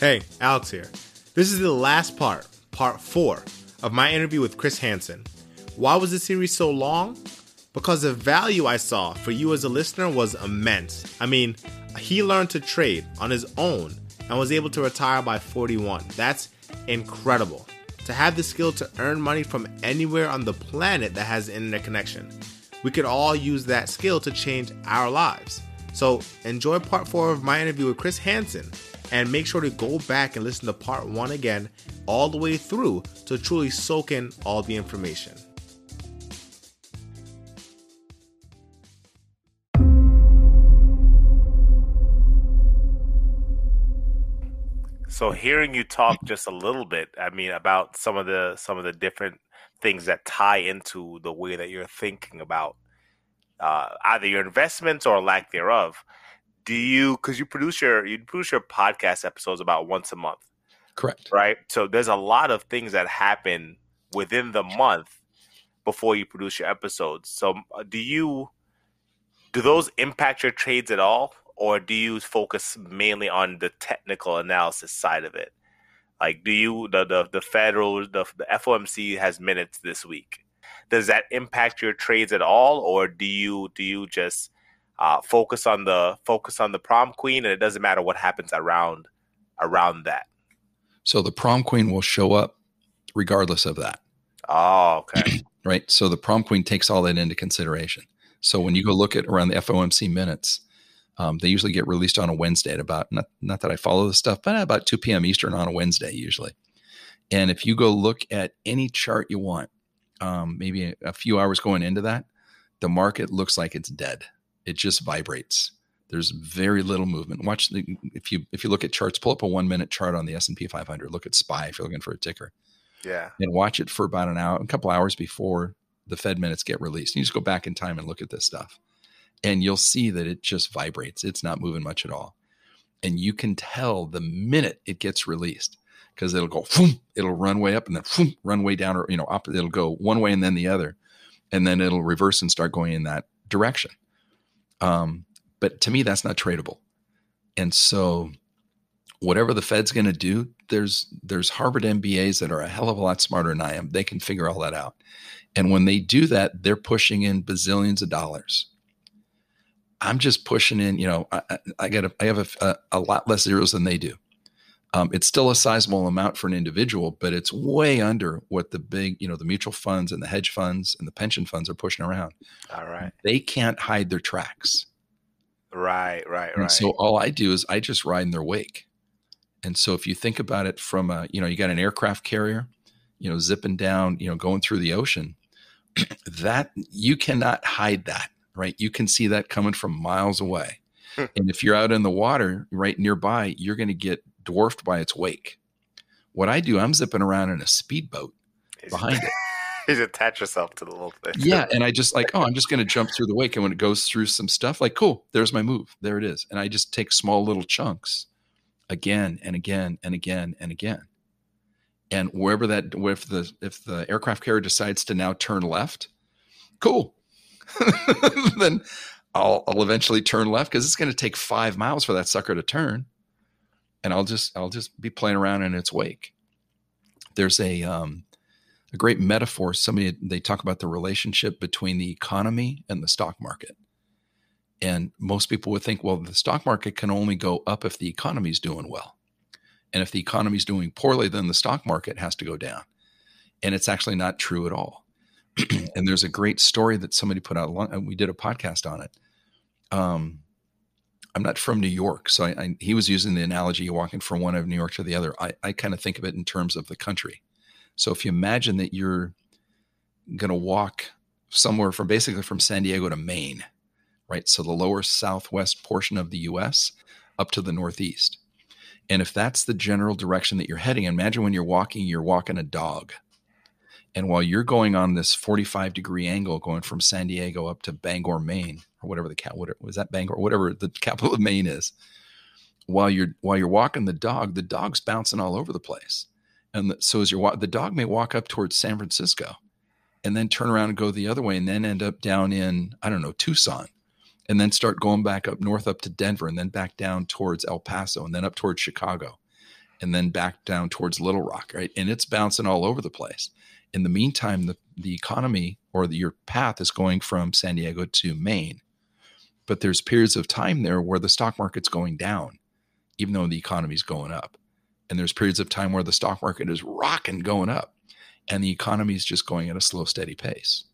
Hey, Alex here. This is the last part, part four, of my interview with Chris Hanson. Why was the series so long? Because the value I saw for you as a listener was immense. I mean, he learned to trade on his own and was able to retire by 41. That's incredible. To have the skill to earn money from anywhere on the planet that has internet connection. We could all use that skill to change our lives. So enjoy part four of my interview with Chris Hanson and make sure to go back and listen to part one again all the way through to truly soak in all the information. So hearing you talk just a little bit, I mean, about some of the some of the different things that tie into the way that you're thinking about uh, either your investments or lack thereof do you because you produce your you produce your podcast episodes about once a month. Correct. Right? So there's a lot of things that happen within the month before you produce your episodes. So uh, do you do those impact your trades at all? Or do you focus mainly on the technical analysis side of it? Like do you the the, the federal the, the fomc has minutes this week. Does that impact your trades at all? Or do you do you just uh, focus on the focus on the prom queen, and it doesn't matter what happens around around that. So the prom queen will show up regardless of that. Oh, okay. right. So the prom queen takes all that into consideration. So when you go look at around the FOMC minutes, um, they usually get released on a Wednesday at about not not that I follow the stuff, but about 2 p.m. Eastern on a Wednesday usually. And if you go look at any chart you want, um, maybe a, a few hours going into that, the market looks like it's dead it just vibrates. There's very little movement. Watch the, if you if you look at charts, pull up a one minute chart on the S and P 500. Look at SPY if you're looking for a ticker. Yeah, and watch it for about an hour, a couple hours before the Fed minutes get released. You just go back in time and look at this stuff, and you'll see that it just vibrates. It's not moving much at all, and you can tell the minute it gets released because it'll go, whoom, it'll run way up and then whoom, run way down, or you know, up, it'll go one way and then the other, and then it'll reverse and start going in that direction. Um, but to me, that's not tradable. And so, whatever the Fed's going to do, there's there's Harvard MBAs that are a hell of a lot smarter than I am. They can figure all that out. And when they do that, they're pushing in bazillions of dollars. I'm just pushing in. You know, I, I got I have a, a, a lot less zeros than they do. Um, it's still a sizable amount for an individual, but it's way under what the big, you know, the mutual funds and the hedge funds and the pension funds are pushing around. All right. They can't hide their tracks. Right, right, and right. So all I do is I just ride in their wake. And so if you think about it from a, you know, you got an aircraft carrier, you know, zipping down, you know, going through the ocean, that you cannot hide that, right? You can see that coming from miles away. And if you're out in the water right nearby, you're going to get dwarfed by its wake. What I do, I'm zipping around in a speedboat behind it. you attach yourself to the little thing. Yeah, and I just like, oh, I'm just going to jump through the wake, and when it goes through some stuff, like, cool, there's my move, there it is, and I just take small little chunks, again and again and again and again, and wherever that, if the if the aircraft carrier decides to now turn left, cool, then I'll I'll eventually turn left because it's going to take five miles for that sucker to turn and I'll just I'll just be playing around in its wake. There's a um, a great metaphor. Somebody they talk about the relationship between the economy and the stock market, and most people would think, well, the stock market can only go up if the economy is doing well, and if the economy is doing poorly, then the stock market has to go down, and it's actually not true at all. and there's a great story that somebody put out. We did a podcast on it. Um, I'm not from New York, so I, I, he was using the analogy walking from one of New York to the other. I, I kind of think of it in terms of the country. So if you imagine that you're going to walk somewhere from basically from San Diego to Maine, right? So the lower southwest portion of the U.S. up to the northeast. And if that's the general direction that you're heading, imagine when you're walking, you're walking a dog. And while you're going on this 45 degree angle going from San Diego up to Bangor, Maine, or whatever the cat was that Bangor, whatever the capital of Maine is, while you're while you're walking the dog, the dog's bouncing all over the place. And so as you're the dog may walk up towards San Francisco and then turn around and go the other way and then end up down in, I don't know, Tucson and then start going back up north up to Denver and then back down towards El Paso and then up towards Chicago. and then back down towards Little Rock, right? And it's bouncing all over the place. In the meantime, the, the economy or the, your path is going from San Diego to Maine. But there's periods of time there where the stock market's going down, even though the economy's going up. And there's periods of time where the stock market is rocking going up and the economy is just going at a slow, steady pace.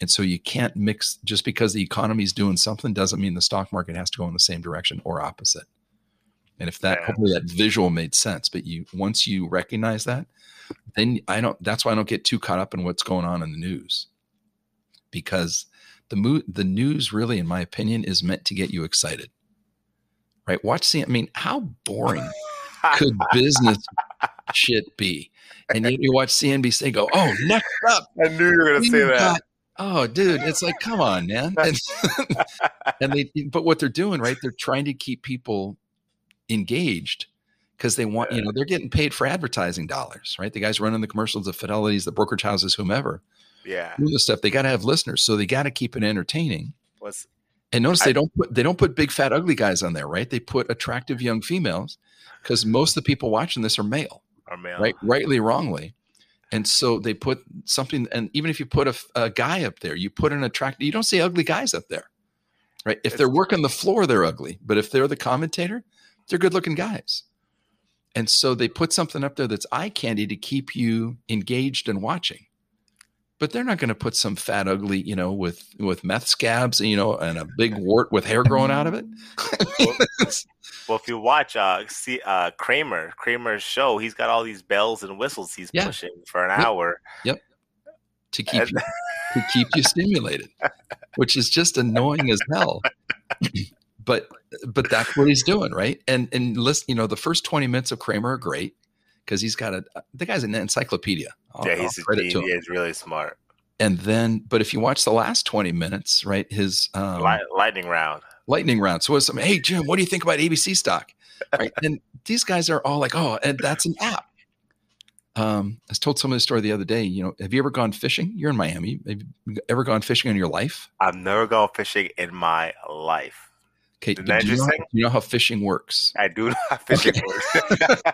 And so you can't mix just because the economy is doing something doesn't mean the stock market has to go in the same direction or opposite. And if that Yeah. hopefully that visual made sense, but you once you recognize that, then I don't that's why I don't get too caught up in what's going on in the news. Because the mo- the news really in my opinion is meant to get you excited. Right? Watch the I mean, how boring could business shit be? And yet you watch CNBC go, "Oh, next up I knew you were going to say that. got- oh, dude, it's like, come on, man. And, and they, but what they're doing, right? They're trying to keep people engaged because they want, you know, they're getting paid for advertising dollars, right? The guys running the commercials, the fidelities, the brokerage houses, whomever, Yeah. doing this stuff. They got to have listeners, so they got to keep it entertaining. And notice I- they don't put they don't put big fat ugly guys on there, right? They put attractive young females because most of the people watching this are male our mail? right rightly wrongly and so they put something and even if you put a guy up there you put an attractive you don't see ugly guys up there right if they're working the floor they're ugly but if they're the commentator they're good looking guys and so they put something up there that's eye candy to keep you engaged and watching but they're not going to put some fat ugly you know with with meth scabs you know and a big wart with hair growing out of it Well, if you watch uh see uh Cramer, Cramer's show, he's got all these bells and whistles he's Yeah. pushing for an Yep. hour. Yep. To keep And- you, to keep you stimulated, which is just annoying as hell. but but that's what he's doing, right? And and listen, you know, the first twenty minutes of Cramer are great because he's got a the guy's an encyclopedia. I'll- yeah, he's a credit to genius. He's really smart. And then, but if you watch the last twenty minutes, right, his um, Light, lightning round. lightning round. So it's some, hey Jim, what do you think about ABC stock? Right. and these guys are all like, oh, and that's an app. Um, I told someone the story the other day. You know, have you ever gone fishing? You're in Miami. Have you ever gone fishing in your life? I've never gone fishing in my life. Okay. Do you, know, you know how fishing works? I do not fishing works.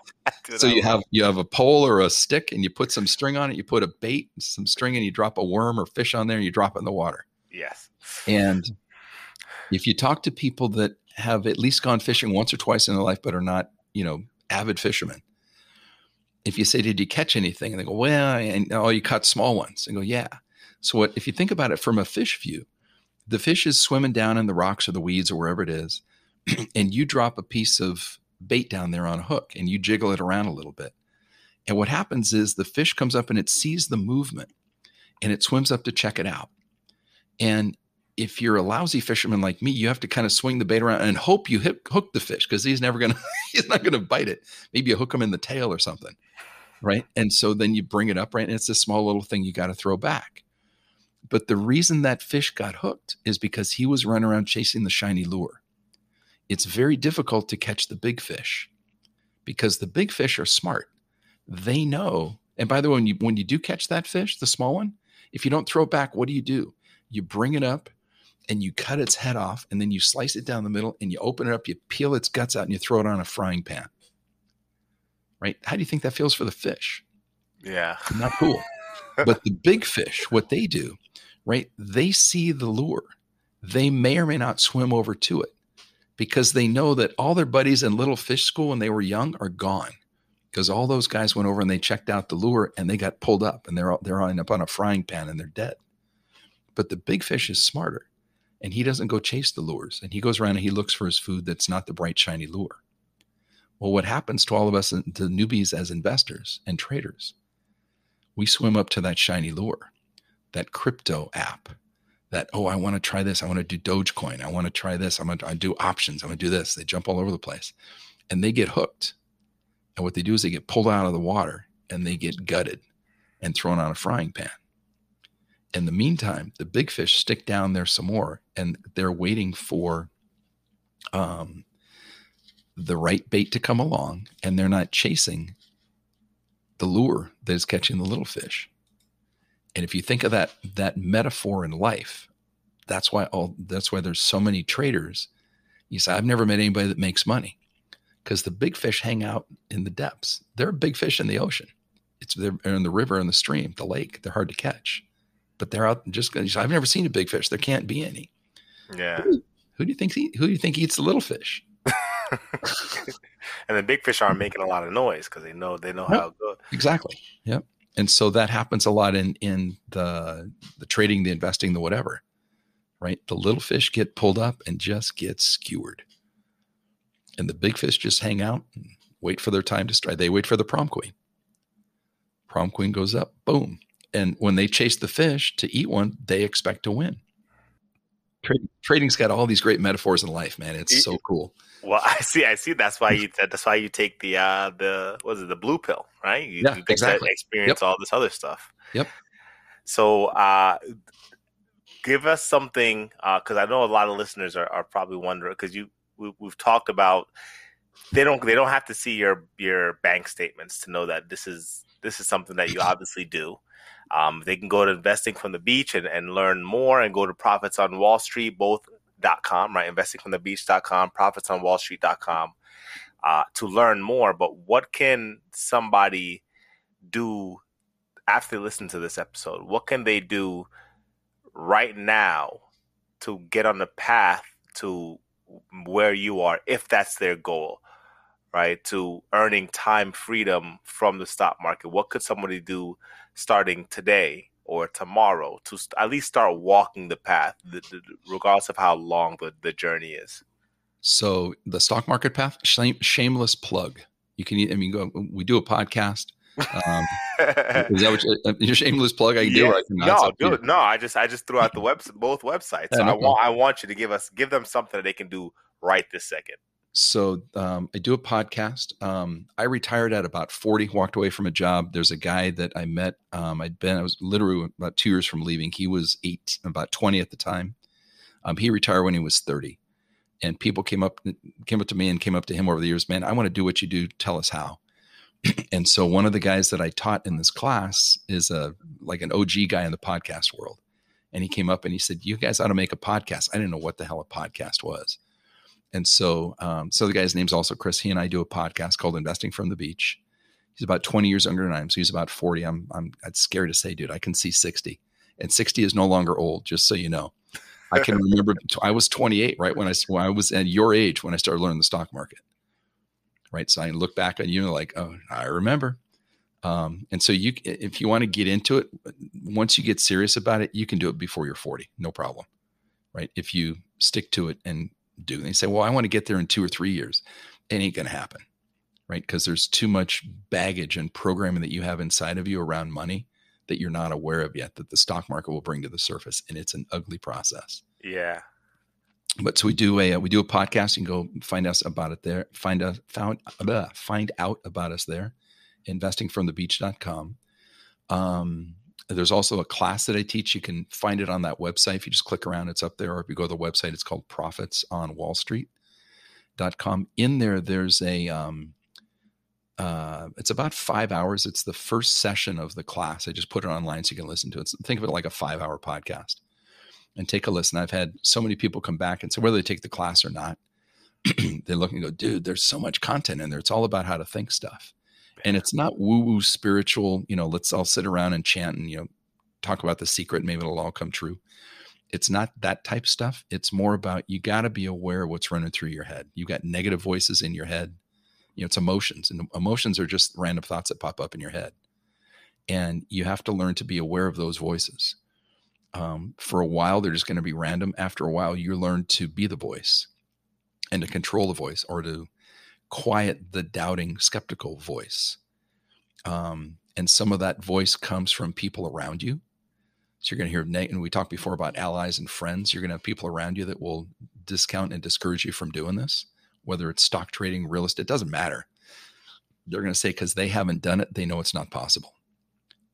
So you have you have a pole or a stick, and you put some string on it. You put a bait, some string, and you drop a worm or fish on there, and you drop it in the water. yes. And if you talk to people that have at least gone fishing once or twice in their life, but are not, you know, avid fishermen, if you say, "Did you catch anything?" and they go, "Well, and oh, you caught small ones," and go, "Yeah." So what? If you think about it from a fish view, the fish is swimming down in the rocks or the weeds or wherever it is, and you drop a piece of bait down there on a hook and you jiggle it around a little bit. And what happens is the fish comes up and it sees the movement and it swims up to check it out. And if you're a lousy fisherman like me, you have to kind of swing the bait around and hope you hook the fish because he's never gonna he's not gonna bite it. Maybe you hook him in the tail or something, right? And so then you bring it up, right? And it's a small little thing you got to throw back. But the reason that fish got hooked is because he was running around chasing the shiny lure. It's very difficult to catch the big fish because the big fish are smart. They know. And by the way, when you when you do catch that fish, the small one, if you don't throw it back, what do you do? You bring it up and you cut its head off and then you slice it down the middle and you open it up, you peel its guts out and you throw it on a frying pan. Right? How do you think that feels for the fish? Yeah. Not cool. but the big fish, what they do, right? They see the lure. They may or may not swim over to it because they know that all their buddies in little fish school when they were young are gone. Because all those guys went over and they checked out the lure and they got pulled up and they're they're on up on a frying pan and they're dead. But the big fish is smarter and he doesn't go chase the lures and he goes around and he looks for his food that's not the bright shiny lure. Well, what happens to all of us, the newbies as investors and traders? We swim up to that shiny lure, that crypto app, that, oh, I want to try this. I want to do Dogecoin. I want to try this. I'm going to do options. I'm going to do this. They jump all over the place and they get hooked. And what they do is they get pulled out of the water and they get gutted and thrown on a frying pan. In the meantime, the big fish stick down there some more and they're waiting for um, the right bait to come along and they're not chasing the lure that is catching the little fish. And if you think of that that metaphor in life, that's why all that's why there's so many traders. You say, I've never met anybody that makes money. because the big fish hang out in the depths. There are big fish in the ocean. It's they're in the river, in the stream, the lake. They're hard to catch, but they're out just. I've never seen a big fish. There can't be any. Yeah. Who, who do you think? Who do you think eats the little fish? and the big fish aren't making a lot of noise because they know they know Yep. how good. Exactly. Yep. And so that happens a lot in in the the trading, the investing, the whatever. Right? The little fish get pulled up and just get skewered. And the big fish just hang out and wait for their time to strike. They wait for the prom queen. Prom queen goes up, boom. And when they chase the fish to eat one, they expect to win. Trading, trading's got all these great metaphors in life, man. It's so cool. Well, I see. I see. That's why you. That's why you take the uh the what is it the blue pill, right? You, Yeah, you exactly. experience all this other stuff. Yep. So, uh, give us something because I know a lot of listeners are, are probably wondering because you we, we've talked about they don't they don't have to see your your bank statements to know that this is this is something that you obviously do. Um, they can go to investing from the beach and, and learn more and go to profits on Wall Street, both dot com, right? Investing from the beach.com, profits on Wall Street.com uh, to learn more. But what can somebody do after they listen to this episode? What can they do right now to get on the path to where you are if that's their goal? Right to earning time freedom from the stock market. What could somebody do starting today or tomorrow to st- at least start walking the path, th- th- regardless of how long the, the journey is. So the stock market path, shame, shameless plug. You can, I mean, go. We do a podcast. Um, is that what you, uh, your shameless plug? I can do. Or I cannot? No, do it. No, I just I just threw out the web both websites. Yeah, so no I want I want you to give us give them something that they can do right this second. So um, I do a podcast. Um, I retired at about 40, walked away from a job. There's a guy that I met. Um, I'd been, I was literally about two years from leaving. He was eight, about 20 at the time. Um, he retired when he was 30. And people came up, came up to me and came up to him over the years, man, I want to do what you do. Tell us how. and so one of the guys that I taught in this class is a like an OG guy in the podcast world. And he came up and he said, You guys ought to make a podcast. I didn't know what the hell a podcast was. And so, um, so the guy's name's also Chris. He and I do a podcast called Investing from the Beach. He's about 20 years younger than I am, so he's about 40. I'm, I'm, I'm scared to say, dude, I can see 60, and 60 is no longer old. Just so you know, I can remember I was 28, right when I when I was at your age when I started learning the stock market. Right, so I look back on you and like, oh, I remember. Um, and so you, if you want to get into it, once you get serious about it, you can do it before you're 40, no problem. Right, if you stick to it and do. And they say, well, I want to get there in two or three years. It ain't going to happen, right? Because there's too much baggage and programming that you have inside of you around money that you're not aware of yet that the stock market will bring to the surface. And it's an ugly process. Yeah. But so we do a we do a podcast. You can go find us about it there. Find us found uh, find out about us there. Investingfromthebeach.com. Um, there's also a class that I teach. You can find it on that website. If you just click around, it's up there. Or if you go to the website, it's called Profits on Wall Street.com. In there, there's a, um, uh, it's about five hours. It's the first session of the class. I just put it online so you can listen to it. So think of it like a five hour podcast and take a listen. I've had so many people come back and say whether they take the class or not, they look and go, dude, there's so much content in there. It's all about how to think stuff and it's not woo woo spiritual, you know, let's all sit around and chant and, you know, talk about the secret. Maybe it'll all come true. It's not that type stuff. It's more about you got to be aware of what's running through your head. You got negative voices in your head. You know, it's emotions, and emotions are just random thoughts that pop up in your head. And you have to learn to be aware of those voices. Um, for a while, they're just going to be random. After a while, you learn to be the voice and to control the voice or to quiet the doubting, skeptical voice. Um, and some of that voice comes from people around you. So you're going to hear, and we talked before about allies and friends. You're going to have people around you that will discount and discourage you from doing this, whether it's stock trading, real estate, it doesn't matter. They're going to say, because they haven't done it, they know it's not possible.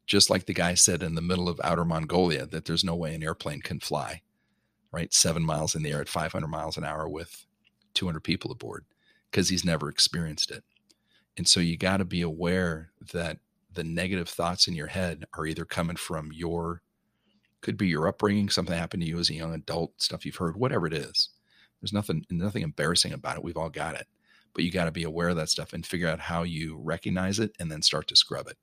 Just like the guy said in the middle of outer Mongolia that there's no way an airplane can fly, right? Seven miles in the air at 500 miles an hour with 200 people aboard because he's never experienced it. And so you got to be aware that the negative thoughts in your head are either coming from your, could be your upbringing, something happened to you as a young adult, stuff you've heard, whatever it is. There's nothing, nothing embarrassing about it. We've all got it. but you got to be aware of that stuff and figure out how you recognize it and then start to scrub it.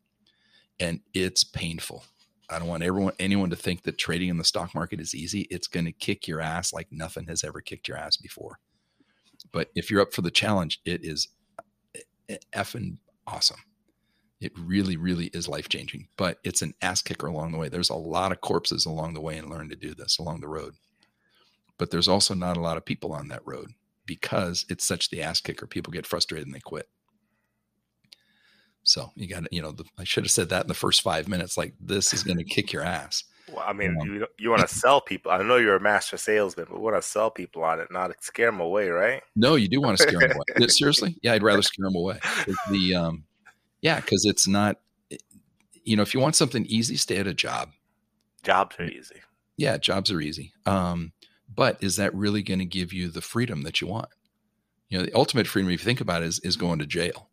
And it's painful. I don't want everyone anyone to think that trading in the stock market is easy. It's going to kick your ass like nothing has ever kicked your ass before. But if you're up for the challenge, it is effing awesome. It really, really is life changing, but it's an ass kicker along the way. There's a lot of corpses along the way and learn to do this along the road. But there's also not a lot of people on that road because it's such the ass kicker. People get frustrated and they quit. So you got to, you know, the, I should have said that in the first five minutes. Like this is going to kick your ass. Well, I mean, um, you you want to sell people. I know you're a master salesman, but want to sell people on it, not scare them away, right? No, you do want to scare them away. Seriously, yeah, I'd rather scare them away. The um, yeah, because it's not, you know, if you want something easy, stay at a job. Jobs are easy. Yeah, jobs are easy. Um, but is that really going to give you the freedom that you want? You know, the ultimate freedom, if you think about it, is is going to jail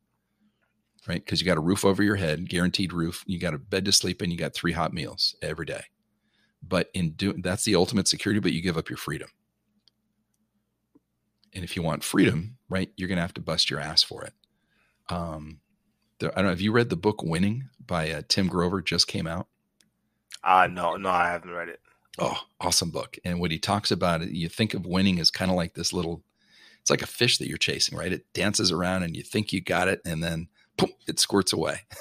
right? Because you got a roof over your head, guaranteed roof. You got a bed to sleep in. You got three hot meals every day. But in doing that's the ultimate security, but you give up your freedom. And if you want freedom, right, you're going to have to bust your ass for it. Um, there, I don't know. Have you read the book Winning by uh, Tim Grover? Just came out. Uh no, no, I haven't read it. Oh, awesome book. And what he talks about, you think of winning as kind of like this little. It's like a fish that you're chasing, right? It dances around, and you think you got it, and then boom, it squirts away.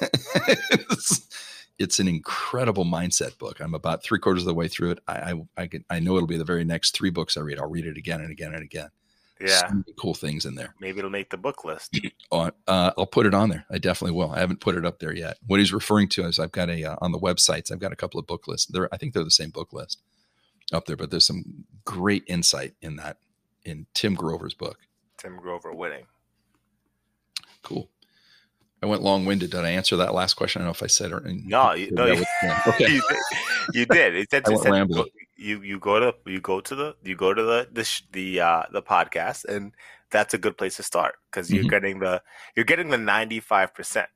it's an incredible mindset book. I'm about three quarters of the way through it. I I, I, can, I know it'll be the very next three books I read. I'll read it again and again and again. Yeah, so cool things in there. Maybe it'll make the book list. uh, I'll put it on there. I definitely will. I haven't put it up there yet. What he's referring to is I've got a uh, on the websites. I've got a couple of book lists. There, I think they're the same book list up there, but there's some great insight in that in Tim Grover's book. Tim Grover winning. Cool. I went long winded. Did I answer that last question? I don't know if I said it. No, you, no, you, okay. you, did. You did. It said, said you, you go to you go to the you go to the the the, uh, the podcast, and that's a good place to start because you're mm-hmm. getting the you're getting the ninety five percent.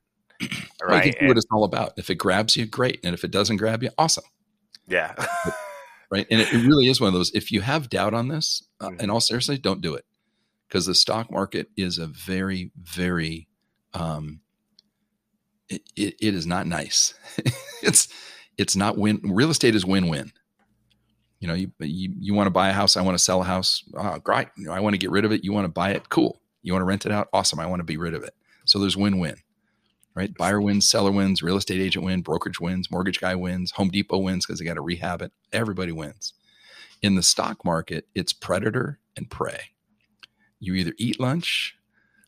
Right, what it's all about. If it grabs you, great, and if it doesn't grab you, awesome. Yeah. right, and it, it, really is one of those. If you have doubt on this, uh, mm-hmm. in all seriousness, don't do it because the stock market is a very very um, it, it, is not nice. it's it's not win. Real estate is win win. You know, you you, you want to buy a house. I want to sell a house. Oh, great. You know, I want to get rid of it. You want to buy it. Cool. You want to rent it out. Awesome. I want to be rid of it. So there's win win. Right? Buyer wins, seller wins, real estate agent wins, brokerage wins, mortgage guy wins, Home Depot wins because they got to rehab it. Everybody wins. In the stock market, it's predator and prey. You either eat lunch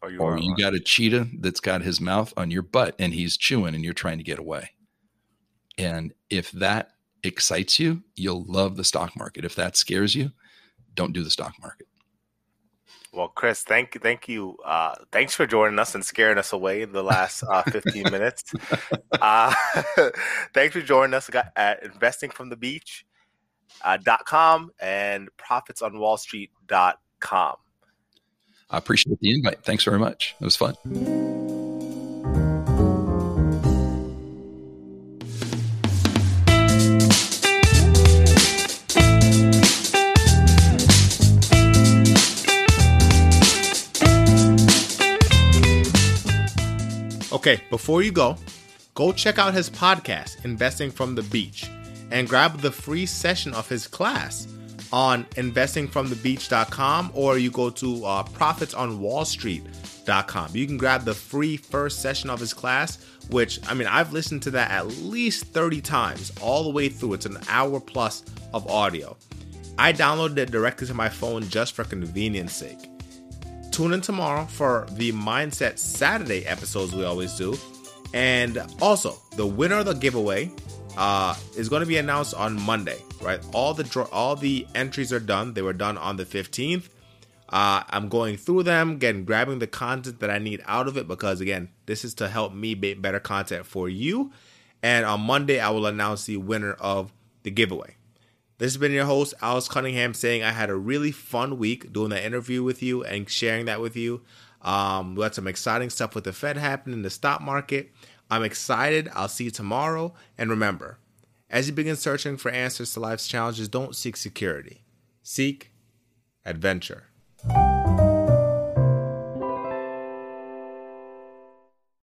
or you, or you got a cheetah that's got his mouth on your butt and he's chewing and you're trying to get away. And if that excites you, you'll love the stock market. If that scares you, don't do the stock market. Well, Chris, thank you, thank you, uh, thanks for joining us and scaring us away in the last uh, 15 minutes. Uh, thanks for joining us at Investing from the Beach. Uh, dot com and profitsonwallstreet.com. I appreciate the invite. Thanks very much. It was fun. Okay, before you go, go check out his podcast, Investing from the Beach, and grab the free session of his class on investingfromthebeach.com or you go to uh, profitsonwallstreet.com. You can grab the free first session of his class, which I mean, I've listened to that at least 30 times all the way through. It's an hour plus of audio. I downloaded it directly to my phone just for convenience sake. Tune in tomorrow for the Mindset Saturday episodes we always do. And also, the winner of the giveaway uh, is going to be announced on Monday, right? All the draw, all the entries are done. They were done on the 15th. Uh, I'm going through them, again, grabbing the content that I need out of it because, again, this is to help me make better content for you. And on Monday, I will announce the winner of the giveaway. This has been your host, Alex Cunningham, saying I had a really fun week doing that interview with you and sharing that with you. Um, we had some exciting stuff with the Fed happening in the stock market. I'm excited. I'll see you tomorrow. And remember, as you begin searching for answers to life's challenges, don't seek security, seek adventure.